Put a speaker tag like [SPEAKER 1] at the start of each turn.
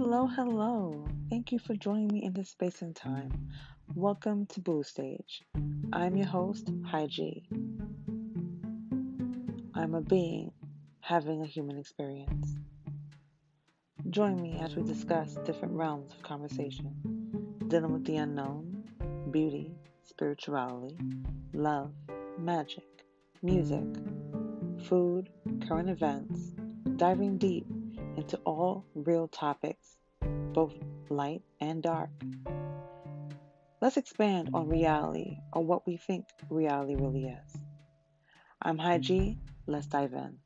[SPEAKER 1] Hello, hello. Thank you for joining me in this space and time. Welcome to Blue Stage. I'm your host, Hi G. I'm a being having a human experience. Join me as we discuss different realms of conversation dealing with the unknown, beauty, spirituality, love, magic, music, food, current events, diving deep into all real topics, both light and dark. Let's expand on reality or what we think reality really is. I'm Haji, let's dive in.